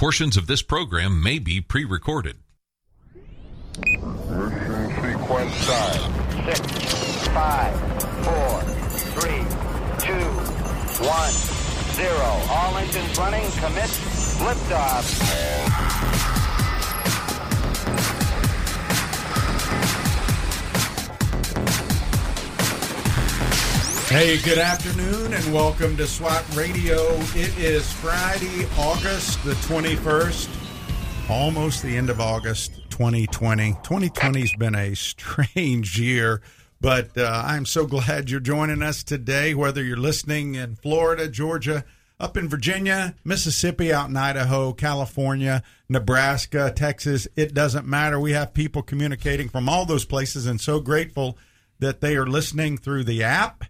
Portions of this program may be pre recorded. Mission sequence start. Six, five, four, three, two, one, zero. All engines running. Commit. Liftoff. Hey, good afternoon and welcome to SWAT Radio. It is Friday, August the 21st, almost the end of August 2020. 2020 has been a strange year, but uh, I'm so glad you're joining us today, whether you're listening in Florida, Georgia, up in Virginia, Mississippi, out in Idaho, California, Nebraska, Texas. It doesn't matter. We have people communicating from all those places and so grateful that they are listening through the app.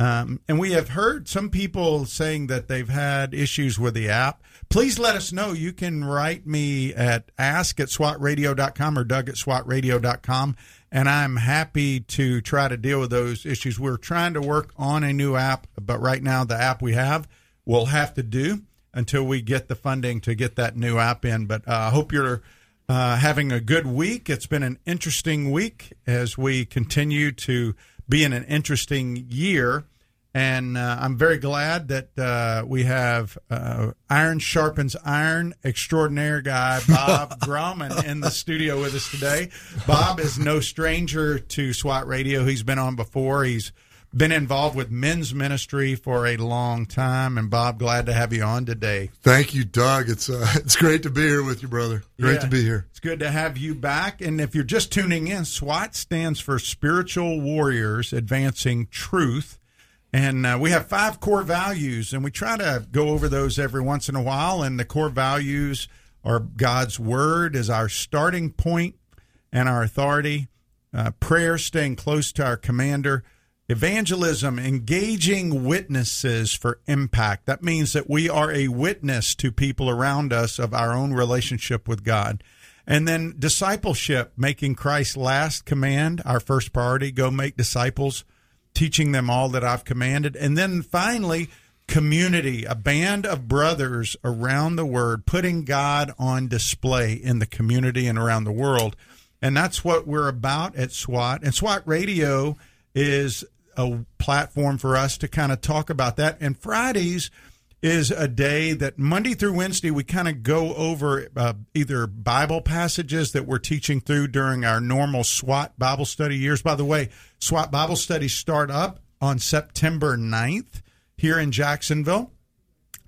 Um, and we have heard some people saying that they've had issues with the app. Please let us know. You can write me at ask at swatradio.com or doug at swatradio.com. And I'm happy to try to deal with those issues. We're trying to work on a new app, but right now the app we have will have to do until we get the funding to get that new app in. But uh, I hope you're uh, having a good week. It's been an interesting week as we continue to be in an interesting year. And uh, I'm very glad that uh, we have uh, Iron Sharpens Iron extraordinaire guy, Bob Grauman, in the studio with us today. Bob is no stranger to SWAT Radio. He's been on before. He's been involved with men's ministry for a long time. And Bob, glad to have you on today. Thank you, Doug. It's uh, it's great to be here with you, brother. Great Yeah. to be here. It's good to have you back. And if you're just tuning in, SWAT stands for Spiritual Warriors Advancing Truth. And uh, we have five core values, and we try to go over those every once in a while. And the core values are God's Word as our starting point and our authority, uh, prayer, staying close to our commander, evangelism, engaging witnesses for impact. That means that we are a witness to people around us of our own relationship with God. And then discipleship, making Christ's last command our first priority go make disciples, teaching them all that I've commanded. And then finally, community, a band of brothers around the word, putting God on display in the community and around the world. And that's what we're about at SWAT. And SWAT Radio is a platform for us to kind of talk about that. And Fridays is a day that Monday through Wednesday we kind of go over uh, either Bible passages that we're teaching through during our normal SWAT Bible study years. By the way, SWAT Bible studies start up on September 9th here in Jacksonville.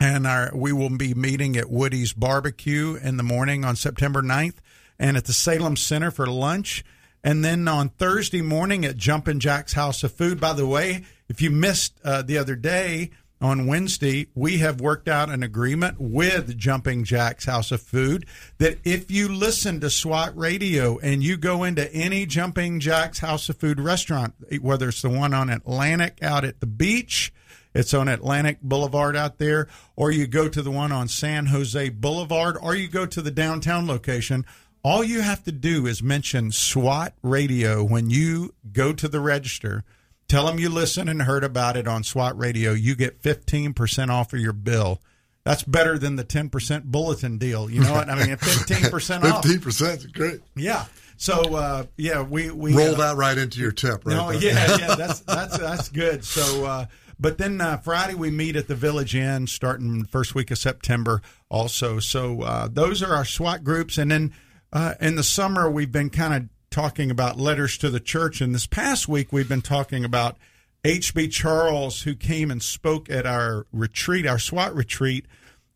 And our, we will be meeting at Woody's Barbecue in the morning on September 9th and at the Salem Center for lunch. And then on Thursday morning at Jumpin' Jack's House of Food. By the way, if you missed uh, the other day on Wednesday, we have worked out an agreement with Jumping Jack's House of Food that if you listen to SWAT radio and you go into any Jumping Jack's House of Food restaurant, whether it's the one on Atlantic out at the beach, it's on Atlantic Boulevard out there, or you go to the one on San Jose Boulevard, or you go to the downtown location. All you have to do is mention SWAT radio when you go to the register. Tell them you listened and heard about it on SWAT radio. You get 15% off of your bill. That's better than the 10% bulletin deal. You know what? I mean, 15% off. Fifteen percent is great. Yeah. So, uh, yeah, we, we Roll uh, that right into your tip, right? no, there. yeah, yeah, that's that's that's good. So, uh, but then uh, Friday we meet at the Village Inn, starting first week of September. Also, so uh, those are our SWAT groups, and then uh, in the summer we've been kind of talking about letters to the church, and this past week we've been talking about H.B. Charles, who came and spoke at our retreat, our SWAT retreat,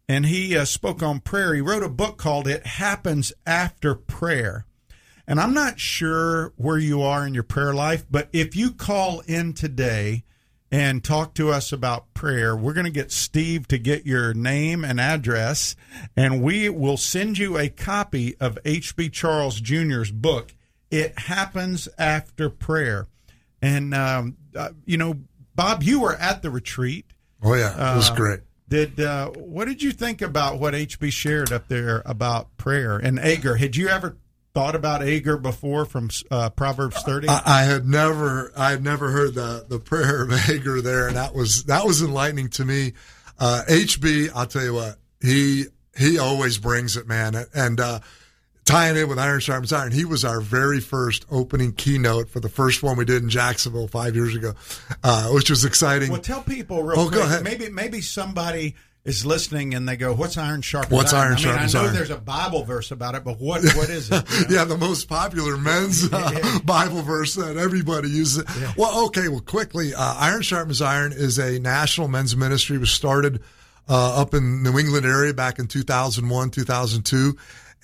and he uh, spoke on prayer. He wrote a book called "It Happens After Prayer." And I'm not sure where you are in your prayer life, but if you call in today and talk to us about prayer, we're going to get Steve to get your name and address, and we will send you a copy of H.B. Charles Jr.'s book, It Happens After Prayer. And, um, uh, you know, Bob, you were at the retreat. Oh yeah, it was Uh, great. Did uh, what did you think about what HB shared up there about prayer and Agur? Had you ever thought about Agur before from uh, Proverbs thirty? I, I had never, I had never heard the the prayer of Hagar there, and that was that was enlightening to me. Uh, HB, I'll tell you what, he he always brings it, man. And uh, tying in with Iron Sharpens Iron, he was our very first opening keynote for the first one we did in Jacksonville five years ago, uh, which was exciting. Well, tell people real Oh, quick. go ahead. Maybe maybe somebody is listening and they go, "What's iron sharpens What's iron?" iron I mean, sharpens I know iron? there's a Bible verse about it, but what what is it? you know? yeah, the most popular men's uh, Bible verse that everybody uses. Well, okay, well, quickly, uh, Iron Sharpens Iron is a national men's ministry. It was started uh, up in New England area back in 2001, 2002.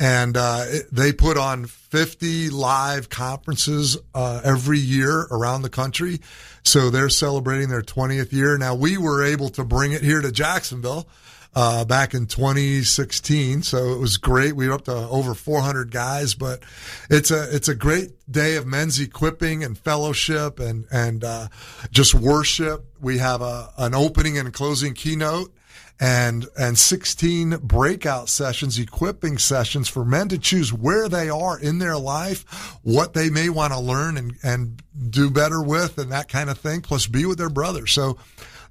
And uh, they put on 50 live conferences uh, every year around the country. So they're celebrating their 20th year. Now, we were able to bring it here to Jacksonville uh, back in 2016. So it was great. We were up to over 400 guys, but it's a it's a great day of men's equipping and fellowship and and uh, just worship. We have a an opening and closing keynote. And and 16 breakout sessions, equipping sessions for men to choose where they are in their life, what they may want to learn and, and do better with, and that kind of thing. Plus, be with their brothers. So,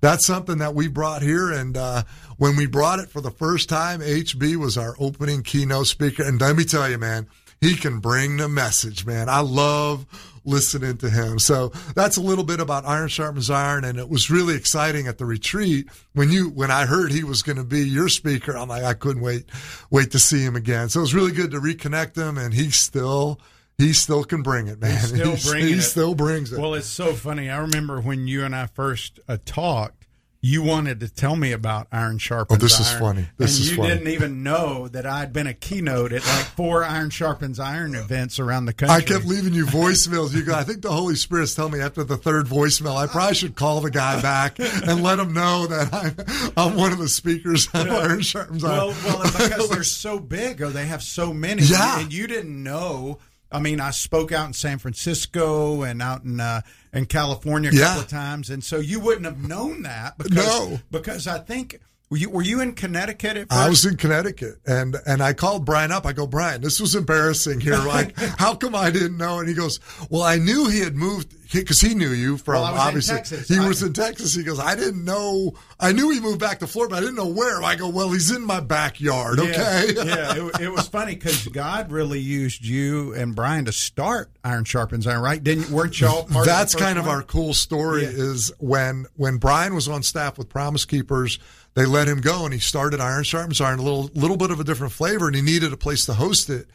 that's something that we brought here. And uh, when we brought it for the first time, HB was our opening keynote speaker. And let me tell you, man, he can bring the message, man. I love listening to him. So that's a little bit about Iron Sharpens Iron. And it was really exciting at the retreat when you, when I heard he was going to be your speaker. I'm like, I couldn't wait, wait to see him again. So it was really good to reconnect him. And he still, he still can bring it, man. He's still He's- he it. still brings it. Well, it's so funny. I remember when you and I first uh, talked. You wanted to tell me about Iron Sharpens Oh, this is Iron. funny. This and is you funny. didn't even know that I'd been a keynote at like four Iron Sharpens Iron events around the country. I kept leaving you voicemails. You go, I think the Holy Spirit's telling me after the third voicemail, I probably should call the guy back and let him know that I'm, I'm one of the speakers on Iron Sharpens Iron. Well, well, because they're so big, or they have so many. Yeah. and you didn't know. I mean, I spoke out in San Francisco and out in uh, in California a Yeah. couple of times, and so you wouldn't have known that because No. because I think were you were you in Connecticut at first? I was in Connecticut and, and I called Brian up. I go, Brian, this was embarrassing here. Like, how come I didn't know? And he goes, well, I knew he had moved because he knew you from Well, I was in obviously he I- was in Texas. He goes, I didn't know. I knew he moved back to Florida, but I didn't know where. I go, well, he's in my backyard. Okay. Yeah, yeah. It, it was funny because God really used you and Brian to start Iron Sharpens Iron, right? Didn't weren't y'all? That's of kind first of our cool story Yeah. is when when Brian was on staff with Promise Keepers, they let him go and he started Iron Sharpens Iron, a little little bit of a different flavor, and he needed a place to host it.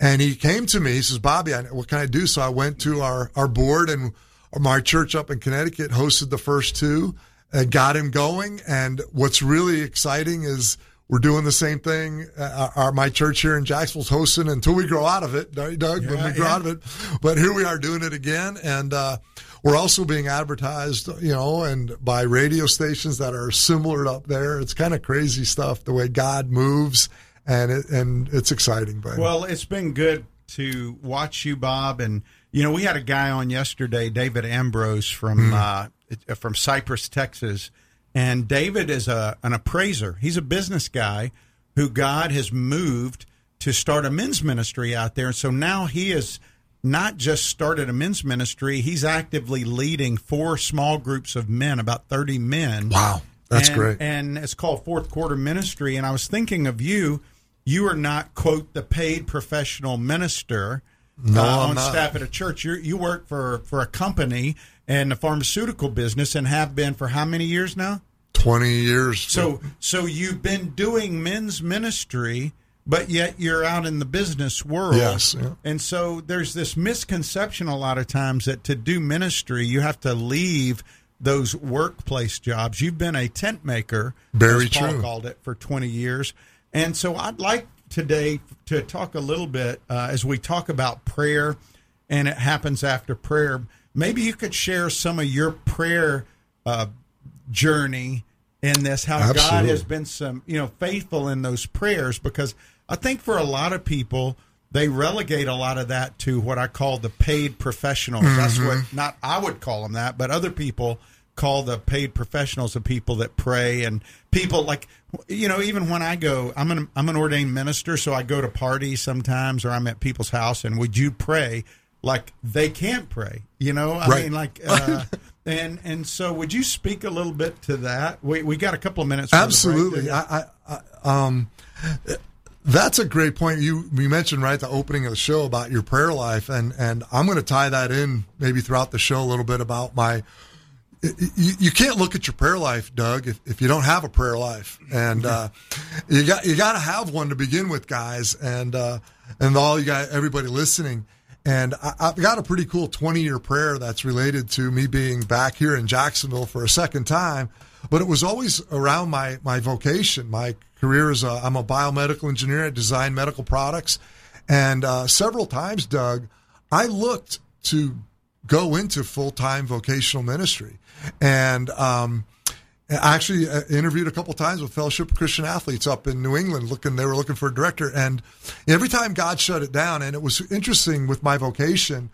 And he came to me. He says, "Bobby, I, what can I do?" So I went to our our board and my church up in Connecticut hosted the first two and got him going. And what's really exciting is. We're doing the same thing. Uh, our, my church here in Jacksonville's hosting until we grow out of it, Doug. Yeah, when we grow yeah. out of it, but here we are doing it again, and uh, we're also being advertised, you know, and by radio stations that are similar up there. It's kind of crazy stuff the way God moves, and it, and it's exciting. But Well, it's been good to watch you, Bob, and you know we had a guy on yesterday, David Ambrose from uh, from Cypress, Texas, and David is a an appraiser. He's a business guy who God has moved to start a men's ministry out there, and so now he is not just started a men's ministry; he's actively leading four small groups of men, about thirty men. wow, that's And- great. And it's called Fourth Quarter Ministry. And I was thinking of you. You are not quote the paid professional minister No, uh, on staff at a church. You you work for for a company in the pharmaceutical business and have been for how many years now? Twenty years. So so you've been doing men's ministry, but yet you're out in the business world. Yes, yeah. And so there's this misconception a lot of times that to do ministry you have to leave those workplace jobs. You've been a tent maker, Very as Paul true. called it, for 20 years. And so I'd like today to talk a little bit uh, as we talk about prayer and it happens after prayer. Maybe you could share some of your prayer uh, journey in this, how God has been some, you know, faithful in those prayers because I think for a lot of people, they relegate a lot of that to what I call the paid professionals. That's Mm-hmm. what not I would call them that, but other people call the paid professionals the people that pray and people like you know even when I go I'm an I'm an ordained minister so I go to parties sometimes or I'm at people's house and would you pray like they can't pray you know I Right. mean like uh, and and so would you speak a little bit to that we we got a couple of minutes Absolutely. I, I, I, um, That's a great point. You you mentioned right at the opening of the show about your prayer life, and and I'm going to tie that in maybe throughout the show a little bit about my. You, you can't look at your prayer life, Doug, if, if you don't have a prayer life, and uh, you got you got to have one to begin with, guys, and uh, and all you got everybody listening. And I, I've got a pretty cool 20 year prayer that's related to me being back here in Jacksonville for a second time, but it was always around my my vocation, my career as I'm a biomedical engineer. I design medical products. And uh, several times, Doug, I looked to go into full time vocational ministry. And um, I actually uh, interviewed a couple times with Fellowship of Christian Athletes up in New England. Looking, they were looking for a director, and every time God shut it down. And it was interesting with my vocation.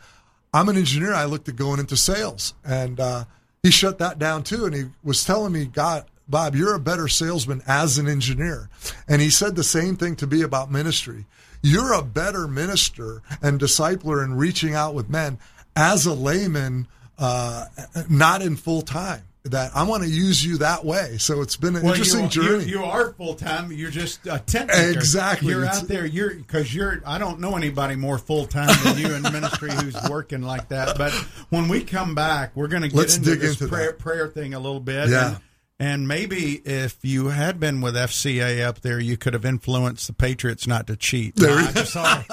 I'm an engineer. I looked at going into sales, and uh, He shut that down too. And He was telling me, God, Bob, you're a better salesman as an engineer. And he said the same thing to me about ministry. You're a better minister and discipler in reaching out with men as a layman, uh, not in full time. That I want to use you that way. So it's been an Well, interesting you, journey. You, you are full time. You're just a tent maker. Exactly. You're It's- out there. You're because you're. I don't know anybody more full time than you in ministry who's working like that. But when we come back, we're going to get into this into prayer, prayer thing a little bit. Yeah. And, and maybe if you had been with FCA up there, you could have influenced the Patriots not to cheat. There No, you- I just sorry.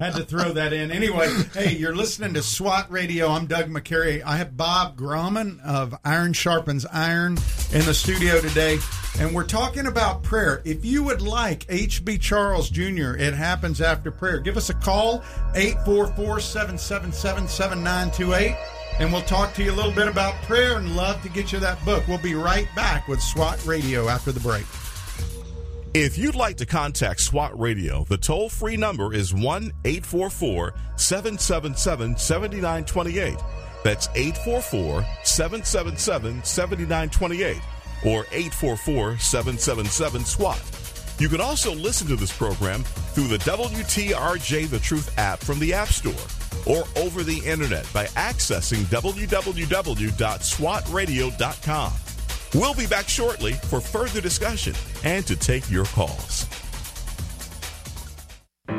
had to throw that in. Anyway, hey, you're listening to SWAT Radio. I'm Doug McCary. I have Bob Grumman of Iron Sharpens Iron in the studio today, and we're talking about prayer. If you would like HB Charles Jr., it happens after prayer. Give us a call, 844 777 7928 and we'll talk to you a little bit about prayer and love to get you that book. We'll be right back with SWAT Radio after the break. If you'd like to contact SWAT Radio, the toll free number is 1 844 777 7928. That's 844 777 7928 or 844 777 SWAT. You can also listen to this program through the WTRJ The Truth app from the App Store or over the internet by accessing www.swatradio.com. We'll be back shortly for further discussion and to take your calls.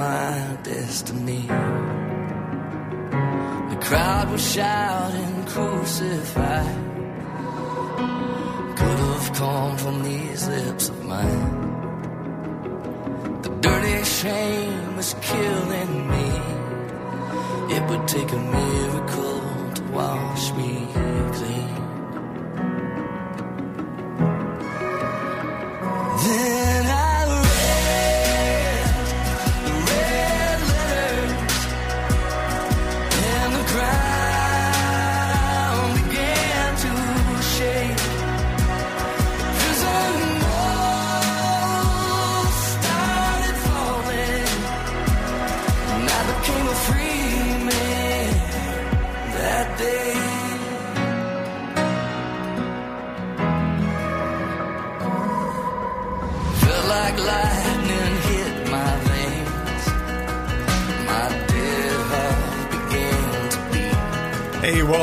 my destiny. The crowd was shouting, crucify. Could have come from these lips of mine. The dirty shame was killing me. It would take a miracle to wash me clean.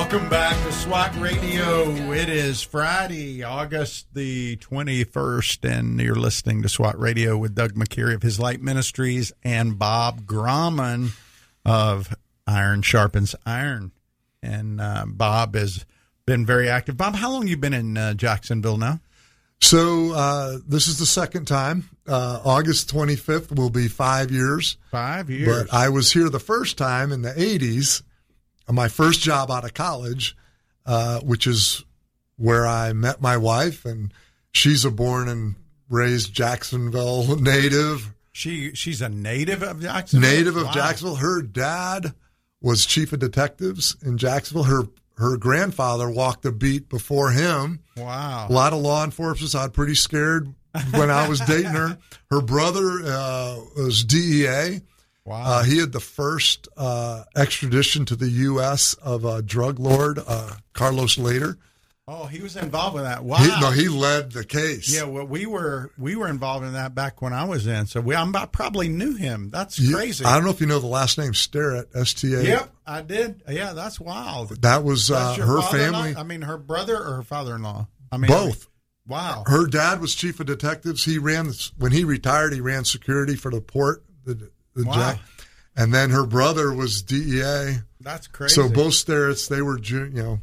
Welcome back to SWAT Radio. It is Friday, August the 21st, and you're listening to SWAT Radio with Doug McCary of His Light Ministries and Bob Grumman of Iron Sharpens Iron. And uh, Bob is been very active. Bob, how long you been in uh, Jacksonville now? So uh, this is the second time. Uh, August 25th will be five years. Five years. But I was here the first time in the 80s, my first job out of college, uh, which is where I met my wife, and she's a born and raised Jacksonville native. She she's a native of Jacksonville. Native of Wow. Jacksonville. Her dad was chief of detectives in Jacksonville. Her her grandfather walked the beat before him. Wow. A lot of law enforcement. So I was pretty scared when I was dating her. Her brother uh, was DEA. Wow. Uh, he had the first uh, extradition to the U.S. of a drug lord, uh, Carlos Lehder. oh, he was involved with that. Wow. He, no, he led the case. yeah, well, we were we were involved in that back when I was in, so we I'm, I probably knew him. That's crazy. I don't know if you know the last name Starrett, S T A. Yep, I did. Yeah, that's wild. That was uh, her family. I mean, her brother or her father-in-law. I mean, Both. Wow. Her dad was chief of detectives. He ran when he retired. He ran security for the port, the Wow. jack. And then her brother was DEA. That's crazy. So both Starretts, they were, you know,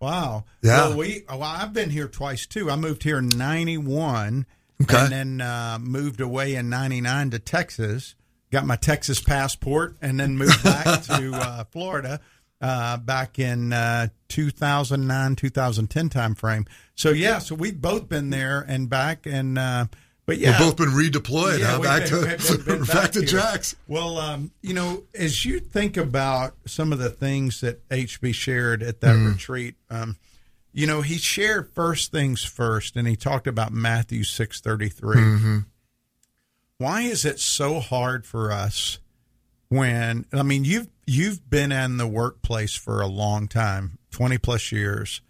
Wow. Yeah. Well, we well, I've been here twice too. I moved here in '91, Okay. and then uh, moved away in '99 to Texas. Got my Texas passport, and then moved back to uh, Florida uh, back in uh, 2009, 2010 time frame. So yeah, so we've both been there and back, and uh, but yeah, we've both been redeployed. Yeah, huh? Back been- to we've been back, back to here. Jacks. Well, um, you know, as you think about some of the things that HB shared at that retreat, um, you know, he shared first things first, and he talked about Matthew six Why is it so hard for us when I mean you've you've been in the workplace for a long time, twenty plus years,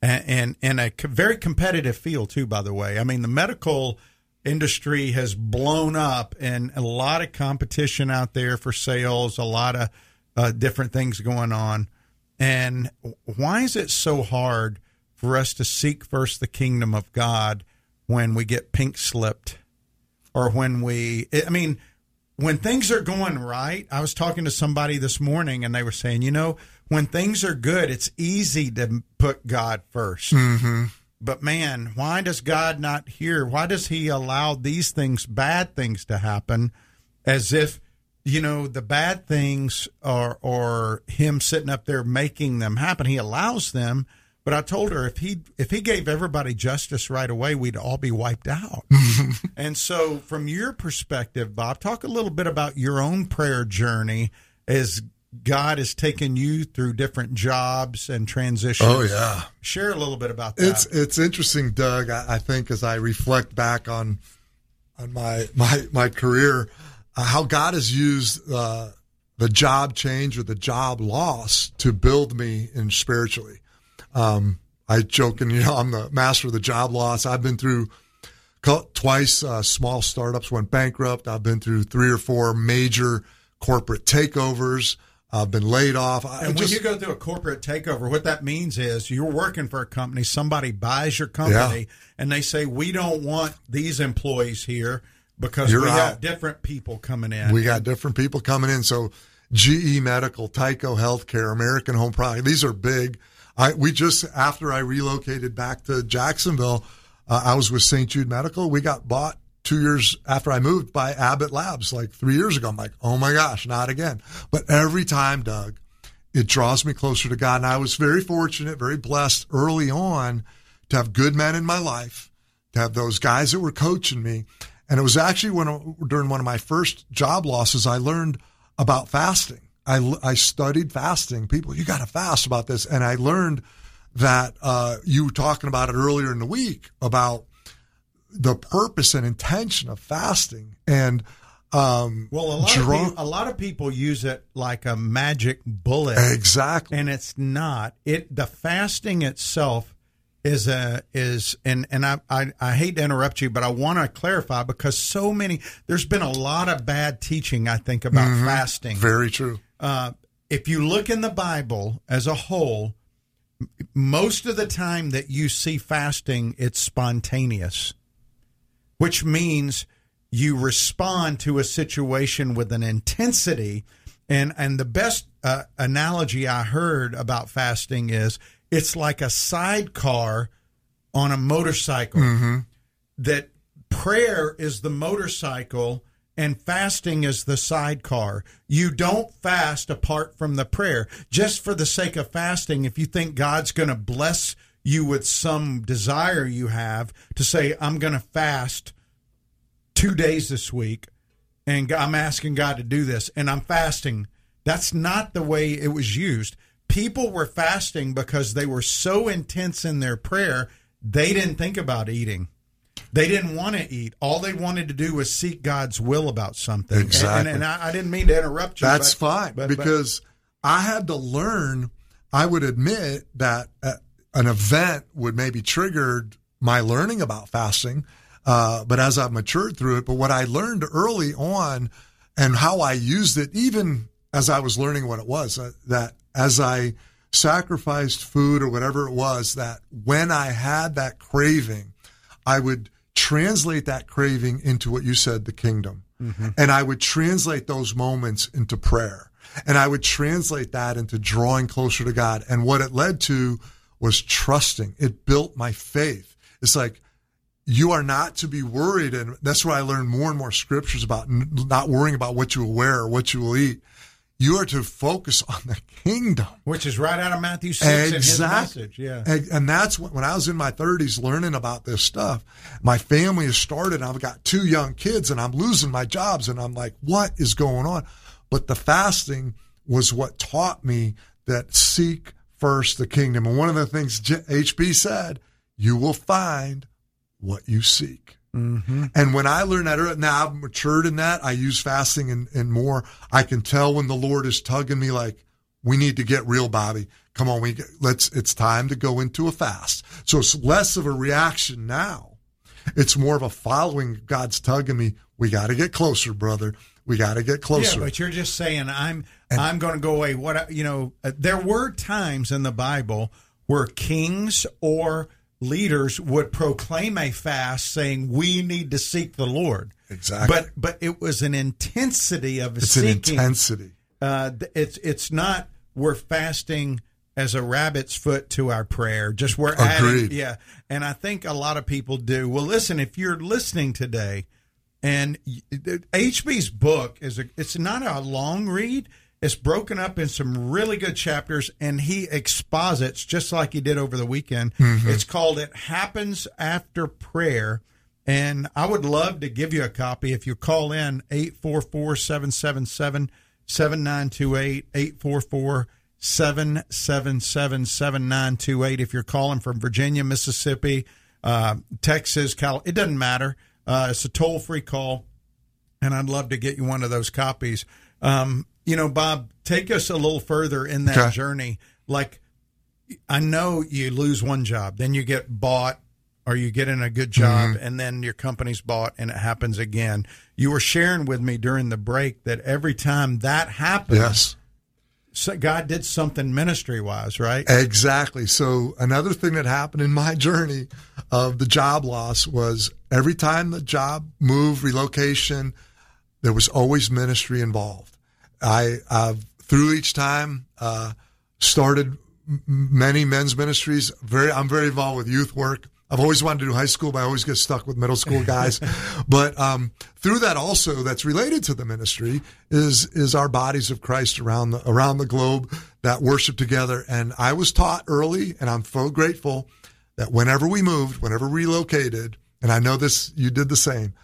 and and in a very competitive field too. By the way, I mean the medical industry has blown up, and a lot of competition out there for sales, a lot of uh, different things going on. And why is it so hard for us to seek first the kingdom of God when we get pink slipped? or when we i mean when things are going right i was talking to somebody this morning and they were saying you know when things are good it's easy to put god 1st but man why does god not hear? Why does he allow these things bad things to happen as if you know the bad things are or him sitting up there making them happen? He allows them but i told her if he if he gave everybody justice right away we'd all be wiped out. And so, from your perspective, Bob, talk a little bit about your own prayer journey as God has taken you through different jobs and transitions. Oh yeah. Share a little bit about that. It's it's interesting, Doug. I, I think as I reflect back on on my my my career, uh, how God has used uh, the job change or the job loss to build me in spiritually. Um, I joke and you know I'm the master of the job loss. I've been through twice uh, small startups went bankrupt. I've been through three or four major corporate takeovers. I've been laid off. I and when just- you go through a corporate takeover, what that means is you're working for a company, somebody buys your company, and they say, We don't want these employees here because You're we have different people coming in. We got different people coming in. So GE Medical, Tyco Healthcare, American Home Product. These are big. I we just after I relocated back to Jacksonville, uh, I was with St. Jude Medical. We got bought two years after I moved by Abbott Labs, like three years ago. I'm like, oh my gosh, not again. But every time, Doug, it draws me closer to God. And I was very fortunate, very blessed early on to have good men in my life, to have those guys that were coaching me. And it was actually when during one of my first job losses, I learned about fasting. I, I studied fasting. People, you got to fast about this. And I learned that uh, you were talking about it earlier in the week about the purpose and intention of fasting. And um, well, a lot, draw- of people, a lot of people use it like a magic bullet. exactly. and it's not it the fasting itself is a is and and I, I i hate to interrupt you but i want to clarify because so many there's been a lot of bad teaching i think about fasting Very true. uh, if you look in the bible as a whole most of the time that you see fasting it's spontaneous which means you respond to a situation with an intensity and and the best uh, analogy i heard about fasting is it's like a sidecar on a motorcycle. Mm-hmm. That prayer is the motorcycle and fasting is the sidecar. You don't fast apart from the prayer. Just for the sake of fasting, if you think God's going to bless you with some desire you have to say, I'm going to fast two days this week and I'm asking God to do this and I'm fasting. That's not the way it was used. People were fasting because they were so intense in their prayer, they didn't think about eating. They didn't want to eat. All they wanted to do was seek God's will about something. And- Exactly. And, and I, I didn't mean to interrupt you. That's but- fine but- but- because I had to learn. I would admit that uh, an event would maybe triggered my learning about fasting, uh, but as I've matured through it, but what I learned early on and how I used it, even as I was learning what it was, uh, that as I sacrificed food or whatever it was, that when I had that craving, I would translate that craving into what you said, the kingdom. And I would translate those moments into prayer. And I would translate that into drawing closer to God. And what it led to was trusting. It built my faith. It's like, you are not to be worried. And that's where I learned more and more scriptures about not worrying about what you will wear or what you will eat. You are to focus on the kingdom. which is right out of Matthew 6 in his message. Yeah. And, and that's when, when I was in my 30s learning about this stuff. My family has started. I've got two young kids and I'm losing my jobs. And I'm like, what is going on? But the fasting was what taught me that seek first the kingdom. And one of the things HB said, you will find what you seek. Mm-hmm. And when I learned that, now I've matured in that. I use fasting and, and more. I can tell when the Lord is tugging me like, we need to get real, Bobby. Come on, we get, let's. It's time to go into a fast. So it's less of a reaction now. It's more of a following. God's tugging me. We got to get closer, brother. We got to get closer. Yeah, but you're just saying I'm I'm going to go away. What I- you know, uh, there were times in the Bible where kings or leaders would proclaim a fast, saying we need to seek the Lord. Exactly. But but it was an intensity of it's an seeking. intensity. Uh, it's it's not we're fasting as a rabbit's foot to our prayer. Just we're adding, Agreed. yeah. And I think a lot of people do. Well, listen, if you're listening today, and HB's book is a, it's not a long read. It's broken up in some really good chapters, and he exposits just like he did over the weekend. It's called "It Happens After Prayer." And I would love to give you a copy if you call in 844 777 7928 844 777 7928. If you're calling from Virginia, Mississippi, uh, Texas, Cal, it doesn't matter. Uh, it's a toll free call, and I'd love to get you one of those copies. Um, you know, Bob, take us a little further in that Okay. journey. Like, I know you lose one job, then you get bought or you get in a good job Mm-hmm. and then your company's bought and it happens again. You were sharing with me during the break that every time that happens, Yes. so God did something ministry wise, right? Exactly. So another thing that happened in my journey of the job loss was every time the job moved, relocation, there was always ministry involved. I uh, through each time uh, started many men's ministries. Very, I'm very involved with youth work. I've always wanted to do high school, but I always get stuck with middle school guys. but um, through that, also that's related to the ministry is is our bodies of Christ around the around the globe that worship together. And I was taught early, and I'm so grateful that whenever we moved, whenever we relocated, and I know this, you did the same.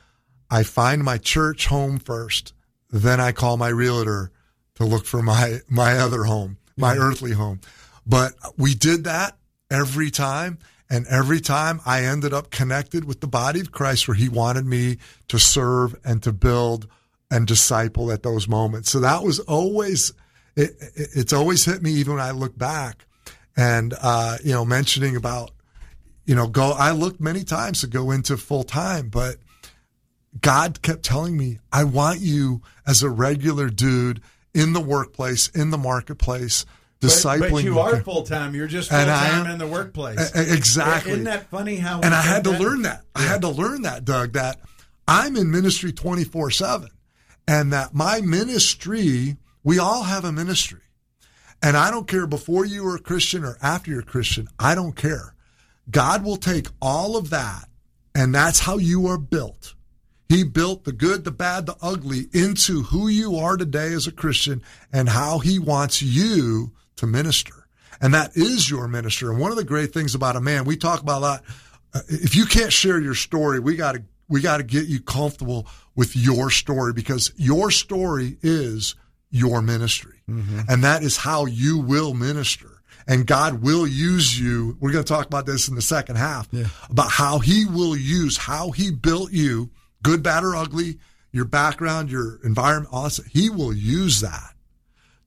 I find my church home first, then I call my realtor to look for my my other home, my earthly home. But we did that every time, and every time I ended up connected with the body of Christ where he wanted me to serve and to build and disciple at those moments. So that was always it, it- it's always hit me even when I look back and uh, you know mentioning about you know go I looked many times to go into full time but God kept telling me, I want you as a regular dude in the workplace, in the marketplace, discipling. but you are full time. You're just full time in the workplace. Exactly. Isn't that funny how? and I had to did learn that. I had to learn that, Doug, that I'm in ministry 24 7 and that my ministry, we all have a ministry. And I don't care before you were a Christian or after you're a Christian. I don't care. God will take all of that, and that's how you are built. He built the good, the bad, the ugly into who you are today as a Christian and how he wants you to minister. And that is your minister. And one of the great things about a man, we talk about a lot. Uh, if you can't share your story, we got to we got to get you comfortable with your story because your story is your ministry. Mm-hmm. And that is how you will minister. And God will use you. We're going to talk about this in the second half yeah. about how he will use, how he built you, good, bad, or ugly, your background, your environment, that. He will use that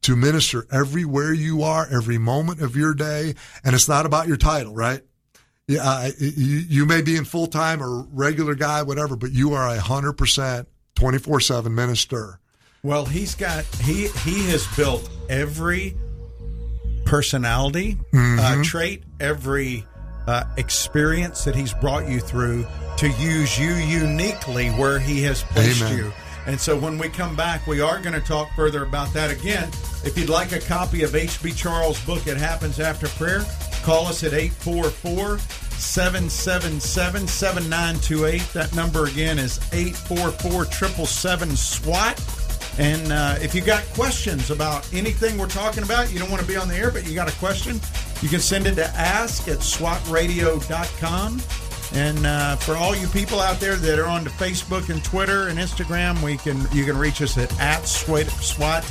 to minister everywhere you are, every moment of your day. And it's not about your title, right? Yeah, uh, you, you may be in full time or regular guy, whatever, but you are a hundred percent, twenty four seven minister. Well, he's got he he has built every personality uh, mm-hmm. uh, trait, every uh, experience that he's brought you through to use you uniquely where he has placed Amen. you. And so when we come back, we are going to talk further about that again. If you'd like a copy of H.B. Charles' book, It Happens After Prayer, call us at 844 777 7928. That number again is 844 777 SWAT. And uh, if you got questions about anything we're talking about, you don't want to be on the air, but you got a question, you can send it to ask at swatradio.com. And uh, for all you people out there that are on the Facebook and Twitter and Instagram, we can you can reach us at, at SWAT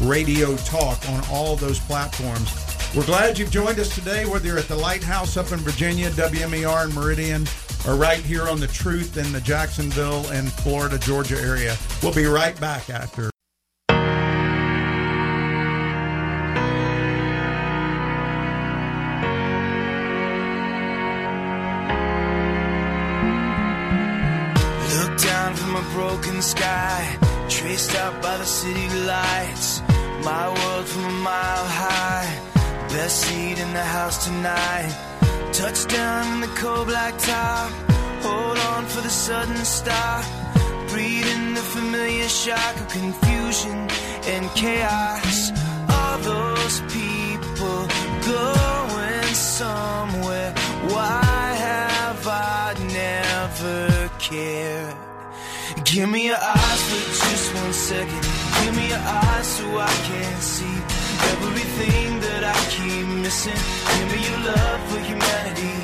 Radio Talk on all those platforms. We're glad you've joined us today, whether you're at the Lighthouse up in Virginia, WMER in Meridian, or right here on the Truth in the Jacksonville and Florida, Georgia area. We'll be right back after. Look down from a broken sky, traced out by the city lights. My world from a mile high, best seat in the house tonight Touchdown in the cold black top. Hold on for the sudden stop. Breathing the familiar shock of confusion and chaos. All those people going somewhere. Why have I never cared? Give me your eyes for just one second. Give me your eyes so I can see everything missing. Give me your love for humanity.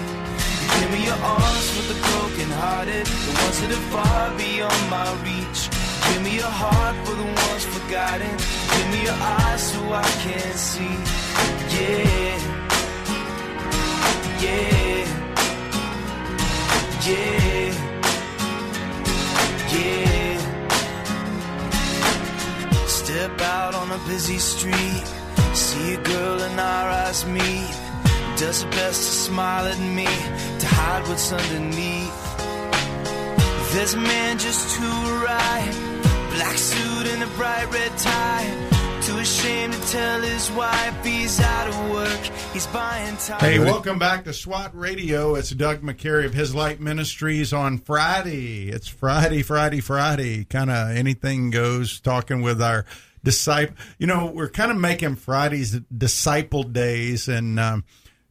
Give me your arms for the broken hearted, the ones that are far beyond my reach. Give me your heart for the ones forgotten. Give me your eyes so I can see. Yeah. Yeah. Yeah. Yeah. Step out on a busy street See a girl and our eyes meet. Does her best to smile at me, to hide what's underneath. There's a man just to right, black suit and a bright red tie. Too ashamed to tell his wife he's out of work. He's buying time. Hey, welcome back to SWAT Radio. It's Doug McCary of His Light Ministries on Friday. It's Friday, Friday, Friday. Kind of anything goes. Talking with our disciple. You know, we're kind of making Fridays disciple days and um,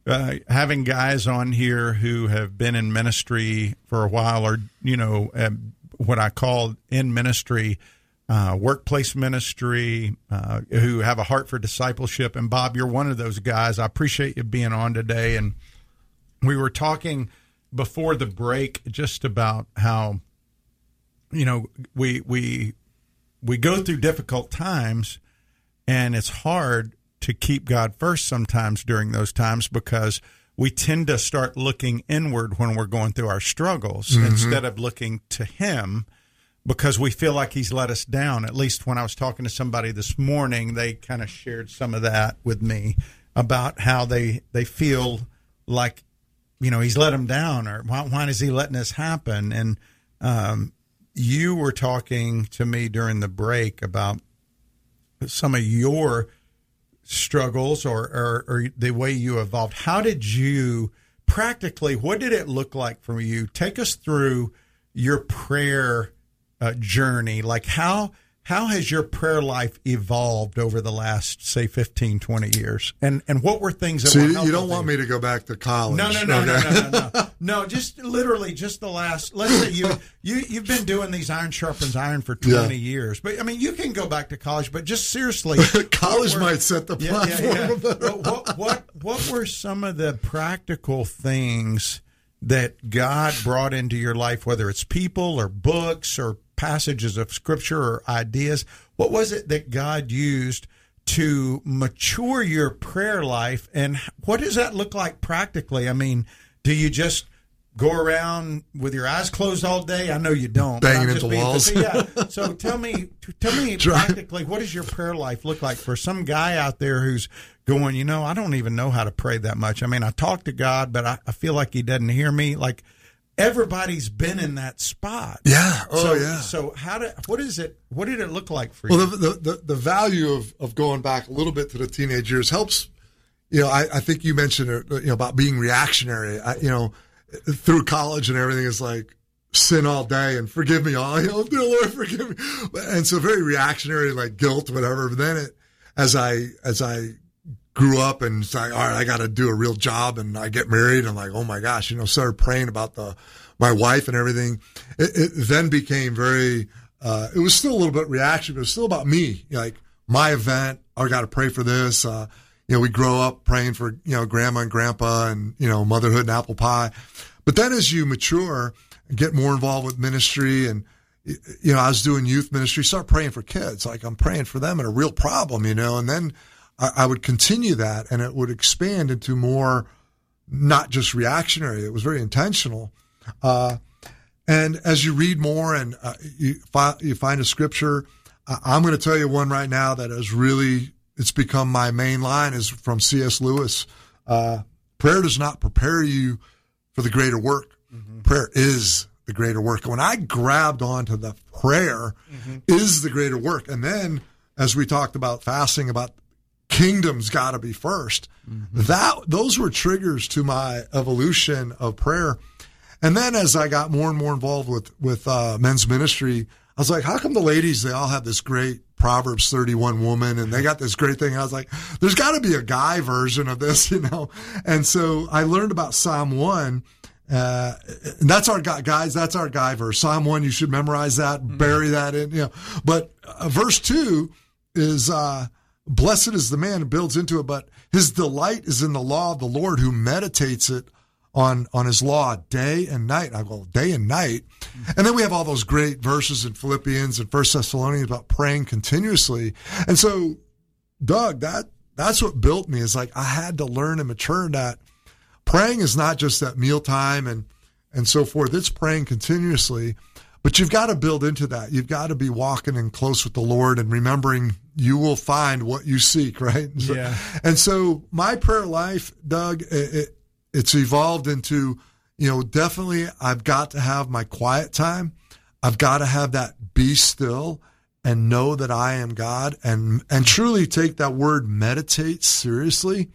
uh, having guys on here who have been in ministry for a while, or you know, uh, what I call in ministry. Uh, workplace ministry, uh, who have a heart for discipleship. And Bob, you're one of those guys. I appreciate you being on today. And we were talking before the break just about how, you know, we we we go through difficult times and it's hard to keep God first sometimes during those times because we tend to start looking inward when we're going through our struggles mm-hmm. instead of looking to Him because we feel like He's let us down. At least when I was talking to somebody this morning, they kind of shared some of that with me about how they, they feel like, you know, He's let them down or why, why is He letting this happen? And, um, you were talking to me during the break about some of your struggles or, or, or, the way you evolved. How did you practically, what did it look like for you? Take us through your prayer uh, journey. Like how, how has your prayer life evolved over the last say 15 20 years and and what were things that So you, don't want me to go back to college? no, no, no, Okay. no, no, no, no, no. Just literally, just the last. Let's say you you you've been doing these iron sharpens iron for twenty Yeah. years, but I mean, you can go back to college. But just seriously, College were- might set the yeah, yeah, platform. yeah. What what what were some of the practical things that God brought into your life, whether it's people or books or passages of scripture or ideas? What was it that God used to mature your prayer life, and what does that look like practically? I mean, do you just go around with your eyes closed all day? I know you don't. Banging into walls. Yeah. So tell me, tell me practically, what does your prayer life look like for some guy out there who's going, you know, I don't even know how to pray that much. I mean, I talk to God, but I, I feel like He doesn't hear me. Like everybody's been in that spot. Yeah. Oh, so, yeah. So how did what is it? What did it look like for Well, you? Well, the, the, the value of, of going back a little bit to the teenage years helps. You know, I, I think you mentioned you know about being reactionary. I, you know, through college and everything is like sin all day and forgive me all. You know, dear Lord, forgive me. And so very reactionary, like guilt, whatever. But then it, as I as I grew up and it's like, all right, I got to do a real job, and I get married, and like, oh my gosh, you know, started praying about the my wife and everything. It, it then became very. Uh, it was still a little bit reaction, but it was still about me, like my event. I got to pray for this. Uh, you know, we grow up praying for you know grandma and grandpa, and you know motherhood and apple pie. But then as you mature, and get more involved with ministry and you know, I was doing youth ministry, start praying for kids. Like I'm praying for them and a real problem, you know, and then I, I would continue that and it would expand into more, not just reactionary. It was very intentional. Uh, and as you read more and uh, you, fi- you find a scripture, I- I'm going to tell you one right now that has really, it's become my main line is from C.S. Lewis. Uh, prayer does not prepare you for the greater work. Prayer is the greater work. When I grabbed onto the prayer is the greater work. And then as we talked about fasting, about kingdom's got to be 1st That those were triggers to my evolution of prayer. And then as I got more and more involved with with uh, men's ministry, I was like, how come the ladies they all have this great Proverbs 31 woman and they got this great thing? I was like, there's got to be a guy version of this, you know. And so I learned about Psalm 1 uh, and that's our guy, guys. That's our guy verse. Psalm one. You should memorize that, bury that in. You know, but uh, verse two is uh, blessed is the man who builds into it, but his delight is in the law of the Lord, who meditates it on on his law day and night. I go day and night, mm-hmm. and then we have all those great verses in Philippians and First Thessalonians about praying continuously. And so, Doug, that that's what built me. Is like I had to learn and mature that praying is not just at mealtime and and so forth. It's praying continuously, but you've got to build into that. You've got to be walking in close with the Lord and remembering you will find what you seek, right? And so, Yeah. And so my prayer life, Doug, it, it's evolved into, you know, definitely I've got to have my quiet time. I've got to have that be still and know that I am God and and truly take that word meditate seriously.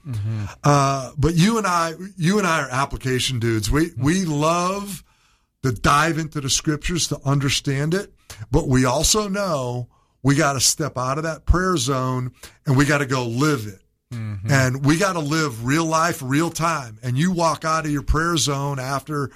Uh, but you and I, you and I are application dudes. We we love to dive into the scriptures to understand it, but we also know we got to step out of that prayer zone and we got to go live it. And we got to live real life, real time. And you walk out of your prayer zone after,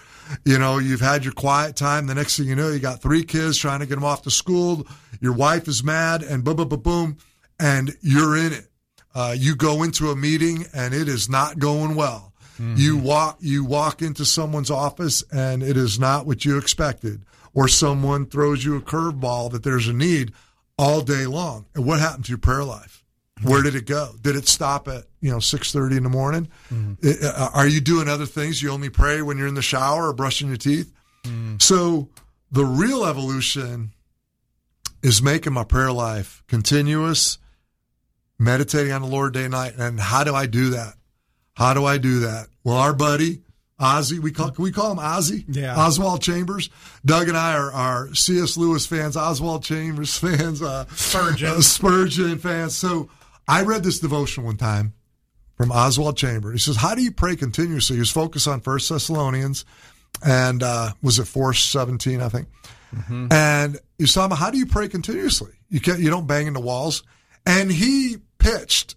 you know, you've had your quiet time. The next thing you know, you got three kids trying to get them off to school. Your wife is mad and boom, boom, boom, boom. And you're in it. Uh, you go into a meeting and it is not going well. You walk, you walk into someone's office and it is not what you expected. Or someone throws you a curveball that there's a need all day long. And what happened to your prayer life? Where did it go? Did it stop at you know six thirty in the morning? Uh, are you doing other things? You only pray when you're in the shower or brushing your teeth. So the real evolution is making my prayer life continuous, meditating on the Lord day and night. And how do I do that? How do I do that? Well, our buddy Ozzy, we call can we call him Ozzy? Yeah. Oswald Chambers. Doug and I are, are C.S. Lewis fans, Oswald Chambers fans, uh, Spurgeon. uh, Spurgeon fans. So I read this devotion one time from Oswald Chambers. He says, "How do you pray continuously?" He was focused on First Thessalonians, and uh, was it four seventeen, I think. Mm-hmm. And he was talking about how do you pray continuously? You can't, you don't bang into walls. And he pitched.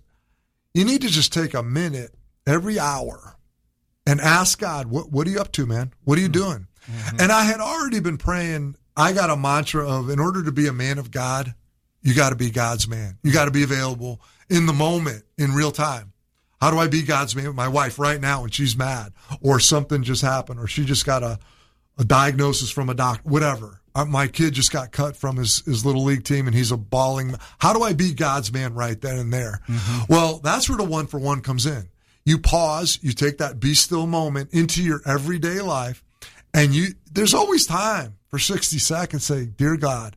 You need to just take a minute every hour and ask God, what, what are you up to, man? What are you mm-hmm. doing? Mm-hmm. And I had already been praying. I got a mantra of, in order to be a man of God, you got to be God's man. You got to be available in the moment, in real time. How do I be God's man with my wife right now when she's mad or something just happened or she just got a, a diagnosis from a doctor, whatever. Uh, My kid just got cut from his, his little league team and he's a bawling. How do I be God's man right then and there? Well, that's where the one for one comes in. You pause, you take that be still moment into your everyday life and you, there's always time for 60 seconds. Say, dear God,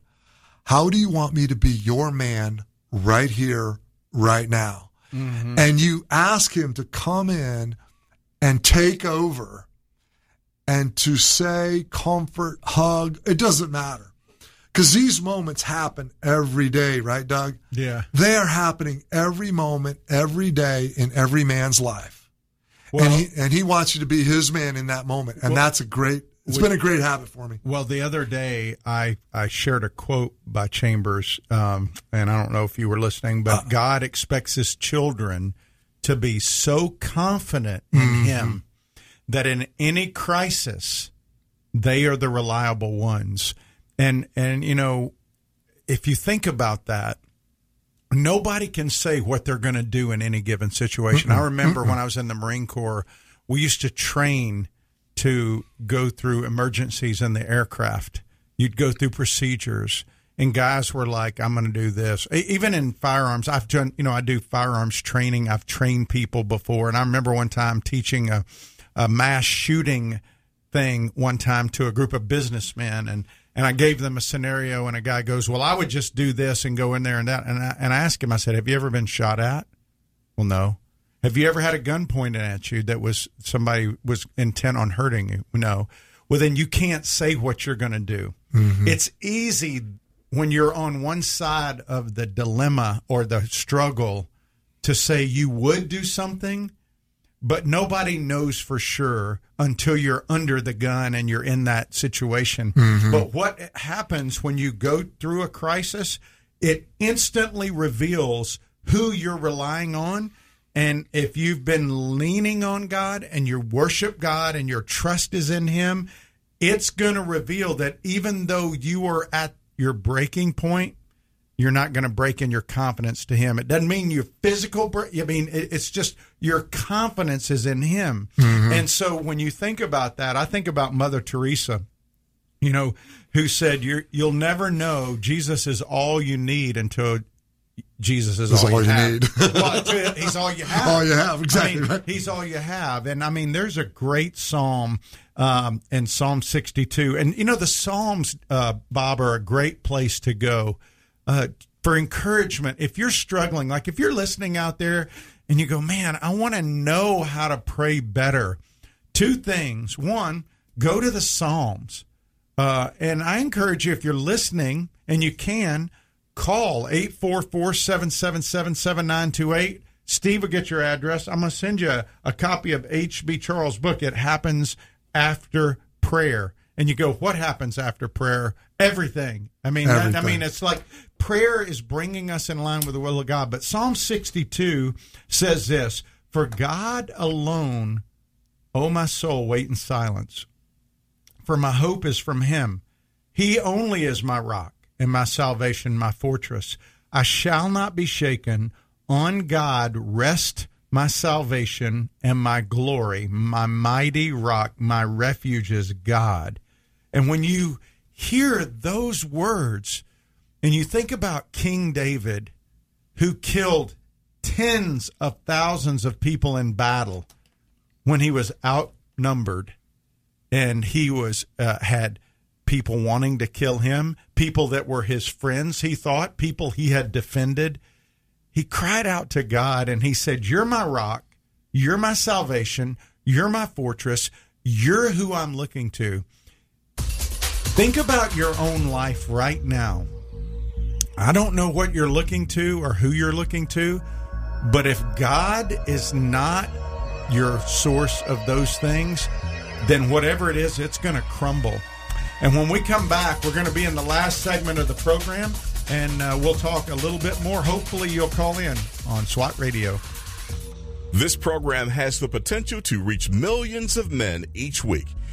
how do you want me to be your man right here, right now? Mm-hmm. And you ask him to come in and take over and to say, comfort, hug. It doesn't matter. Because these moments happen every day, right, Doug? Yeah. They are happening every moment, every day in every man's life. Well- and, he, and he wants you to be his man in that moment. And that's a great, it's been a great habit for me. Well, the other day I, I shared a quote by Chambers, um, and I don't know if you were listening, but God expects his children to be so confident in him that in any crisis, they are the reliable ones. And, and, you know, if you think about that, nobody can say what they're going to do in any given situation. I remember when I was in the Marine Corps, we used to train to go through emergencies in the aircraft. You'd go through procedures, and guys were like, "I'm going to do this." Even in firearms, I've done. You know, I do firearms training. I've trained people before, and I remember one time teaching a, a mass shooting thing one time to a group of businessmen, and and I gave them a scenario, and a guy goes, "Well, I would just do this and go in there and that," and I, and I asked him, I said, "Have you ever been shot at?" Well, no. Have you ever had a gun pointed at you that was somebody was intent on hurting you? No. Well, then you can't say what you're going to do. Mm-hmm. It's easy when you're on one side of the dilemma or the struggle to say you would do something, but nobody knows for sure until you're under the gun and you're in that situation. Mm-hmm. But what happens when you go through a crisis, it instantly reveals who you're relying on. And if you've been leaning on God and you worship God and your trust is in Him, it's going to reveal that even though you are at your breaking point, you're not going to break in your confidence to him. It doesn't mean your physical break. I mean, it's just your confidence is in him. Mm-hmm. And so when you think about that, I think about Mother Teresa, you know, who said, You're, you'll never know Jesus is all you need until Jesus is all, all you, you have. need. well, he's all you have. All you have, I exactly mean, right. He's all you have. And I mean, there's a great psalm um, in Psalm 62. And, you know, the Psalms, uh, Bob, are a great place to go uh, for encouragement. If you're struggling, like if you're listening out there and you go, man, I want to know how to pray better, two things. One, go to the Psalms. Uh, and I encourage you, if you're listening and you can, call 844 777 7928. Steve will get your address. I'm going to send you a, a copy of H.B. Charles' book. It happens after prayer. And you go, what happens after prayer? Everything. I mean, that- I mean, it's like prayer is bringing us in line with the will of God. But Psalm 62 says this For God alone, O my soul, wait in silence for my hope is from him. He only is my rock and my salvation, my fortress. I shall not be shaken. On God rest my salvation and my glory. My mighty rock, my refuge is God. And when you hear those words and you think about King David, who killed tens of thousands of people in battle when he was outnumbered and he was uh, had people wanting to kill him, people that were his friends. He thought people he had defended. He cried out to God and he said, "You're my rock. You're my salvation. You're my fortress. You're who I'm looking to." Think about your own life right now. I don't know what you're looking to or who you're looking to, but if God is not your source of those things, then whatever it is, it's going to crumble. And when we come back, we're going to be in the last segment of the program. and uh, we'll talk a little bit more. Hopefully, you'll call in on SWAT Radio. This program has the potential to reach millions of men each week.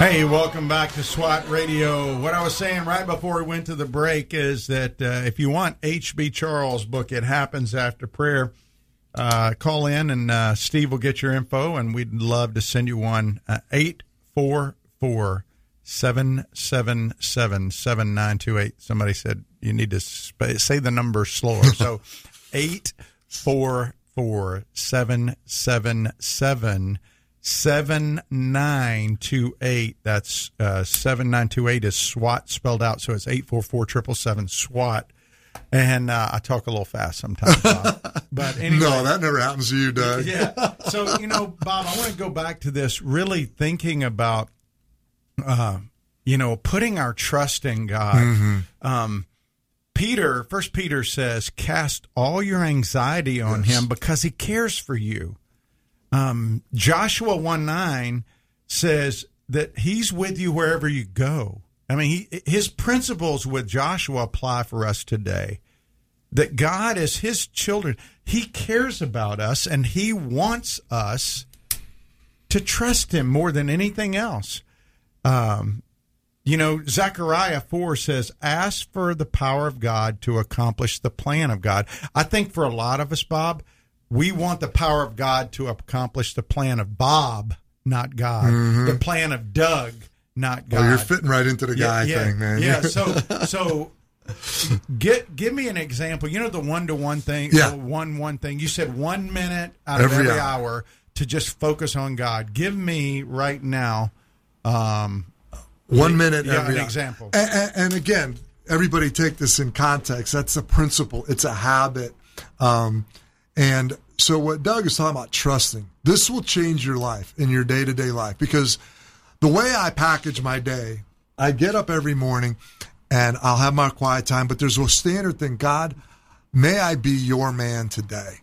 Hey, welcome back to SWAT Radio. What I was saying right before we went to the break is that uh, if you want H.B. Charles' book, It Happens After Prayer, uh, call in and uh, Steve will get your info, and we'd love to send you one. Uh, 844 777 7928. Somebody said you need to sp- say the number slower. So 844 777 7928. That's uh, 7928 is SWAT spelled out. So it's 844 777 SWAT. And uh, I talk a little fast sometimes. Bob. but anyway. No, that never happens to you, Doug. Yeah. So, you know, Bob, I want to go back to this really thinking about, uh, you know, putting our trust in God. Um, Peter, First Peter says, cast all your anxiety on him because he cares for you. Um, Joshua 1 9 says that he's with you wherever you go. I mean, he, his principles with Joshua apply for us today. That God, as his children, he cares about us and he wants us to trust him more than anything else. Um, you know, Zechariah 4 says, ask for the power of God to accomplish the plan of God. I think for a lot of us, Bob, we want the power of God to accomplish the plan of Bob, not God. The plan of Doug, not God. Well, you're fitting right into the guy yeah, thing, man. Yeah. So, so get give me an example. You know the one to one thing. Yeah. one one thing. You said one minute out of Every every hour. hour to just focus on God. Give me right now. Um, One minute Yeah, every an hour. example. And, and, and again, everybody take this in context. That's a principle. It's a habit. Um, and so what Doug is talking about, trusting, this will change your life in your day to day life because the way I package my day, I get up every morning and I'll have my quiet time, but there's a standard thing. God, may I be your man today.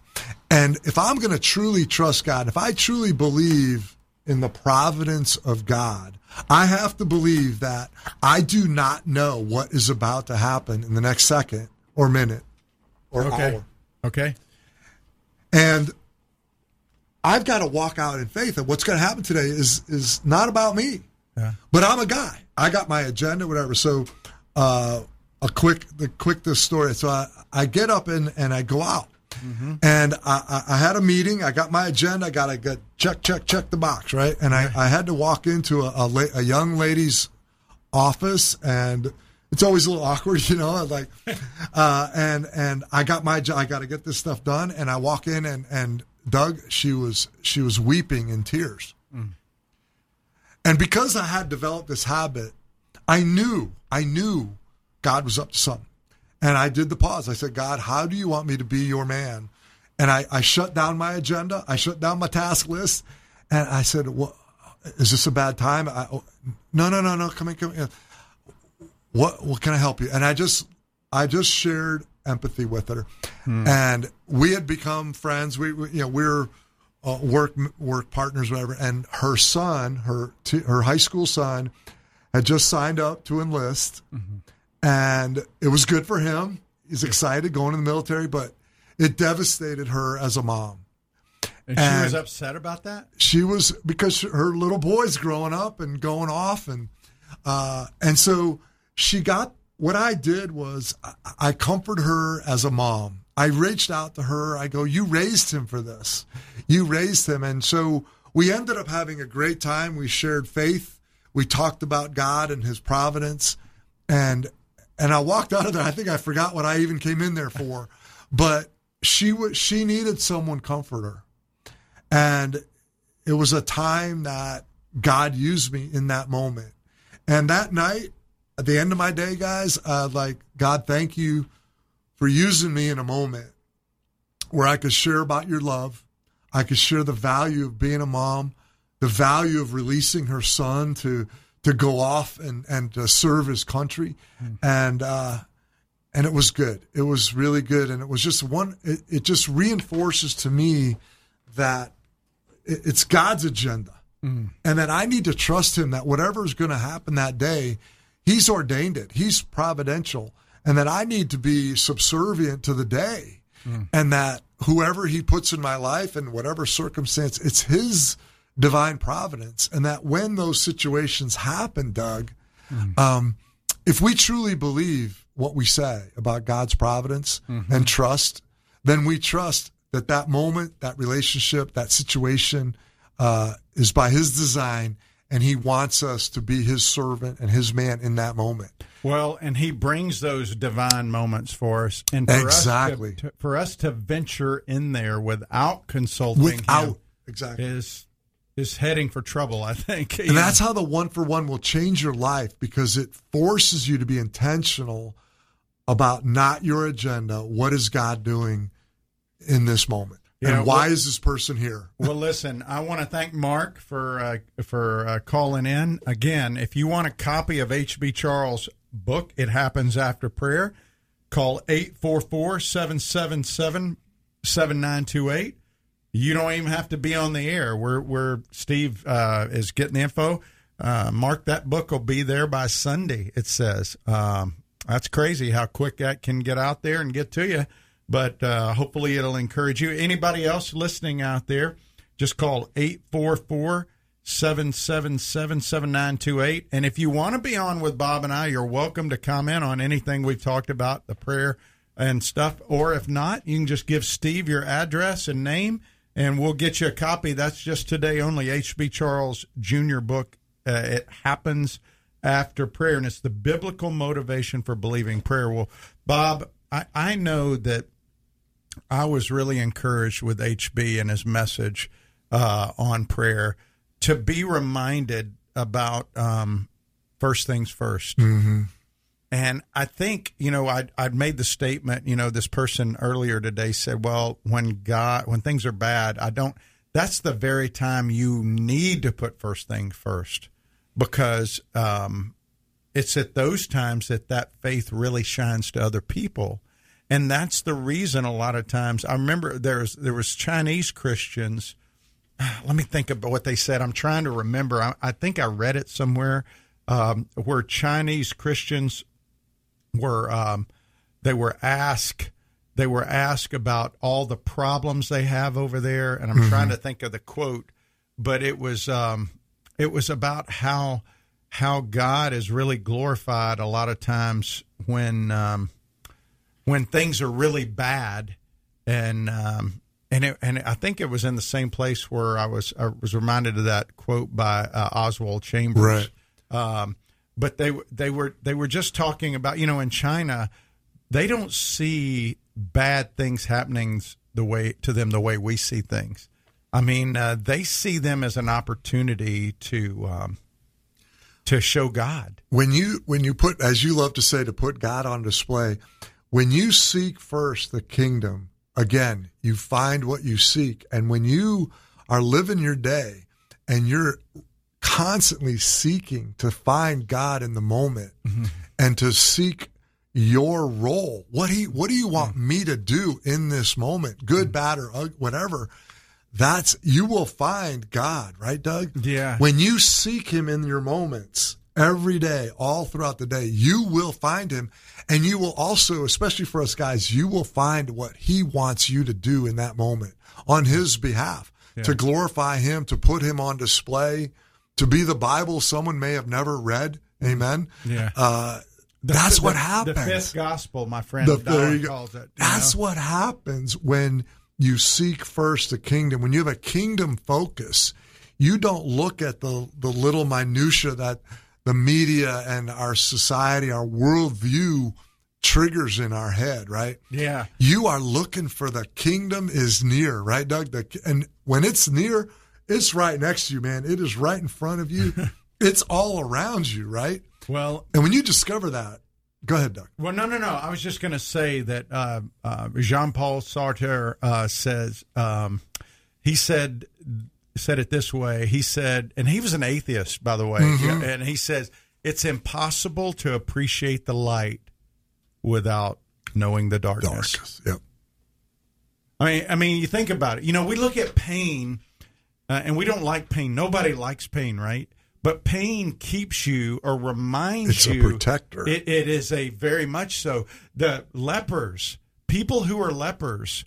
And if I'm going to truly trust God, if I truly believe in the providence of God, I have to believe that I do not know what is about to happen in the next second or minute or okay. hour. Okay. And I've got to walk out in faith that what's going to happen today is is not about me. But I'm a guy. I got my agenda, whatever. So uh, a quick the quick this story. So I, I get up and, and I go out. And I, I, I had a meeting. I got my agenda. I got to get check, check, check the box, right? And I, I had to walk into a, a, la- a young lady's office, and it's always a little awkward, you know. Like, uh, and and I got my I got to get this stuff done, and I walk in, and and Doug, she was she was weeping in tears, and because I had developed this habit, I knew I knew God was up to something, And I did the pause. I said, God, how do you want me to be your man? And I, I shut down my agenda. I shut down my task list. And I said, well, is this a bad time? I, oh, no, no, no, no. Come in, come in. What, what can I help you? And I just, I just shared empathy with her. And we had become friends. We, we you know, we were uh, work, work partners, whatever. And her son, her, t- her high school son had just signed up to enlist and it was good for him. He's excited going in the military, but it devastated her as a mom. And she was upset about that. She was because her little boy's growing up and going off, and uh, and so she got. What I did was I, comforted her as a mom. I reached out to her. I go, "You raised him for this. You raised him," and so we ended up having a great time. We shared faith. We talked about God and His providence, and and I walked out of there. I think I forgot what I even came in there for, but she was she needed someone comfort her, and it was a time that God used me in that moment. And that night, at the end of my day, guys, uh, like God, thank you for using me in a moment where I could share about your love. I could share the value of being a mom, the value of releasing her son to to go off and and to serve his country, and uh, and it was good. It was really good, and it was just one. It, it just reinforces to me that it- it's God's agenda, and that I need to trust Him that whatever is going to happen that day, He's ordained it. He's providential, and that I need to be subservient to the day, and that whoever He puts in my life and whatever circumstance, it's His divine providence, and that when those situations happen, Doug, um, if we truly believe what we say about God's providence and trust, then we trust that that moment, that relationship, that situation uh, is by His design, and He wants us to be His servant and His man in that moment. Well, and he brings those divine moments for us, and for Exactly. us to, to- for us to venture in there without consulting Without him exactly. is is heading for trouble. I think, And that's how the one for one will change your life because it forces you to be intentional about not your agenda. What is God doing in this moment? And why well- is this person here? Well, listen, I want to thank Mark for uh, for uh, calling in. Again, if you want a copy of H.B. Charles' book, It Happens After Prayer, call 844-777-7928. You don't even have to be on the air. We're, we're Steve uh, is getting the info. Uh, Mark, that book will be there by Sunday, it says. Um, that's crazy how quick that can get out there and get to you. But uh, hopefully it'll encourage you. Anybody else listening out there, just call 844 777 7928. And if you want to be on with Bob and I, you're welcome to comment on anything we've talked about, the prayer and stuff. Or if not, you can just give Steve your address and name, and we'll get you a copy. That's just today only. H.B. Charles Jr. book. Uh, it happens after prayer, and it's the biblical motivation for believing prayer. Well, Bob, I, I know that I was really encouraged with HB and his message uh, on prayer to be reminded about um, first things 1st And I think, you know, I'd, I'd made the statement, you know, this person earlier today said, well, when God, when things are bad, I don't, that's the very time you need to put first thing first because um, it's at those times that that faith really shines to other people. And that's the reason a lot of times I remember there's there was Chinese Christians. Let me think about what they said. I'm trying to remember. I, I think I read it somewhere um, where Chinese Christians were um, they were asked they were asked about all the problems they have over there, and I'm trying to think of the quote, but it was um, it was about how how God is really glorified a lot of times when um, when things are really bad, and um, and it, and I think it was in the same place where I was I was reminded of that quote by uh, Oswald Chambers. Um, but they they were they were just talking about you know in China they don't see bad things happening the way to them the way we see things. I mean, uh, they see them as an opportunity to um, to show God. when you when you put as you love to say to put God on display when you seek first the kingdom, again, you find what you seek. And when you are living your day and you're constantly seeking to find God in the moment mm-hmm. and to seek your role, what he what do you want mm. me to do in this moment, good, mm. bad, or whatever? That's you will find God, right, Doug? Yeah. When you seek Him in your moments every day, all throughout the day, you will find Him, and you will also, especially for us guys, you will find what He wants you to do in that moment on His behalf to glorify Him, to put Him on display, to be the Bible someone may have never read. Amen. Yeah. Uh, The- that's the- what The happens. fifth gospel, my friend The- there you go. calls it. you That's know? what happens when you seek first the kingdom. When you have a kingdom focus, you don't look at the, the little minutia that the media and our society, our worldview triggers in our head, right? Yeah. You are looking for the kingdom is near, right, Doug? The, and when it's near, it's right next to you, man. It is right in front of you. it's all around you, right? Well, And when you discover that, go ahead, Doug. Well, no, no, no. I was just going to say that uh, uh, Jean Paul Sartre uh, says um, he said said it this way. He said, and he was an atheist, by the way, Mm-hmm. and he says it's impossible to appreciate the light without knowing the darkness. Darkness. Yep. I mean, I mean, you think about it. You know, we look at pain, uh, and we don't like pain. Nobody likes pain, right? But pain keeps you or reminds you. It's a protector. It, it is a very much so. The lepers, people who are lepers,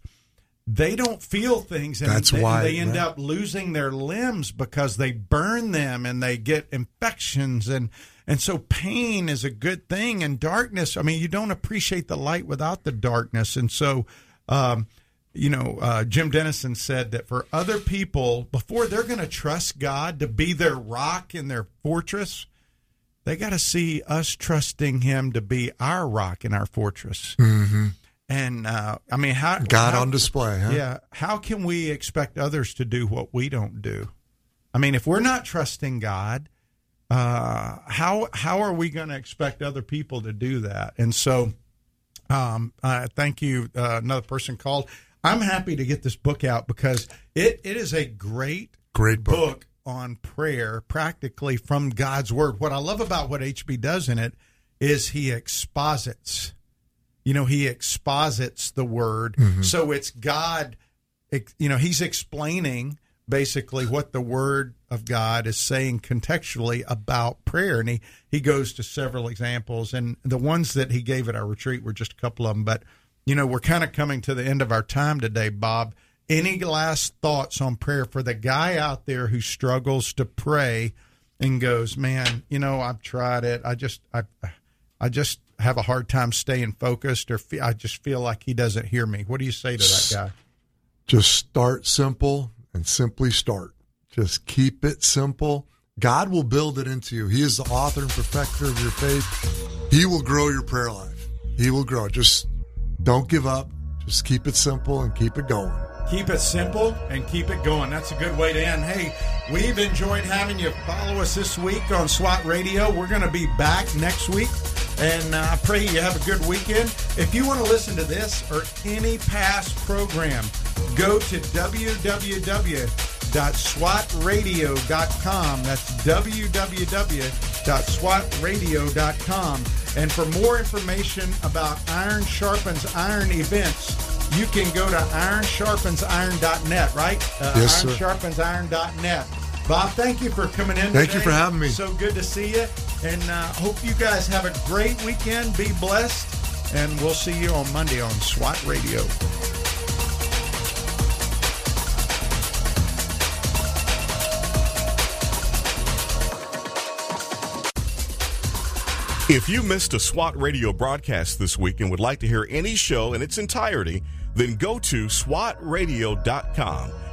they don't feel things, and That's they, why, they end right. up losing their limbs because they burn them and they get infections and. And so pain is a good thing, and darkness. I mean, you don't appreciate the light without the darkness. And so, um, you know, uh, Jim Denison said that for other people, before they're going to trust God to be their rock and their fortress, they got to see us trusting Him to be our rock and our fortress. Mm-hmm. And uh, I mean, how God how- on display, huh? Yeah, how can we expect others to do what we don't do? I mean, if we're not trusting God, uh, how how are we going to expect other people to do that? And so, um, uh, thank you. Uh, another person called. I'm happy to get this book out because it, it is a great Great book. book on prayer, practically from God's word. What I love about what HB does in it is he exposits. You know, he exposits the word. Mm-hmm. So it's God, you know, he's explaining basically what the word of God is saying contextually about prayer. And he, he goes to several examples. And the ones that he gave at our retreat were just a couple of them. But, you know, we're kind of coming to the end of our time today, Bob. Any last thoughts on prayer for the guy out there who struggles to pray and goes, man, you know, I've tried it. I just, I, I just have a hard time staying focused, or fe- I just feel like he doesn't hear me. What do you say to that guy? Just start simple and simply start. Just keep it simple. God will build it into you. He is the author and perfecter of your faith. He will grow your prayer life. He will grow. Just don't give up. Just keep it simple and keep it going. Keep it simple and keep it going. That's a good way to end. Hey, we've enjoyed having you follow us this week on SWAT Radio. We're going to be back next week, and uh, I pray you have a good weekend. If you want to listen to this or any past program, go to www.swatradio.com. That's www.swatradio.com. And for more information about Iron Sharpens Iron events, you can go to ironsharpensiron.net, right? Uh, Yes, sir. ironsharpensiron.net. Bob, thank you for coming in. Thank you for having me. So good to see you. And uh, hope you guys have a great weekend. Be blessed. And we'll see you on Monday on SWAT Radio. If you missed a SWAT radio broadcast this week and would like to hear any show in its entirety, then go to SWATradio.com.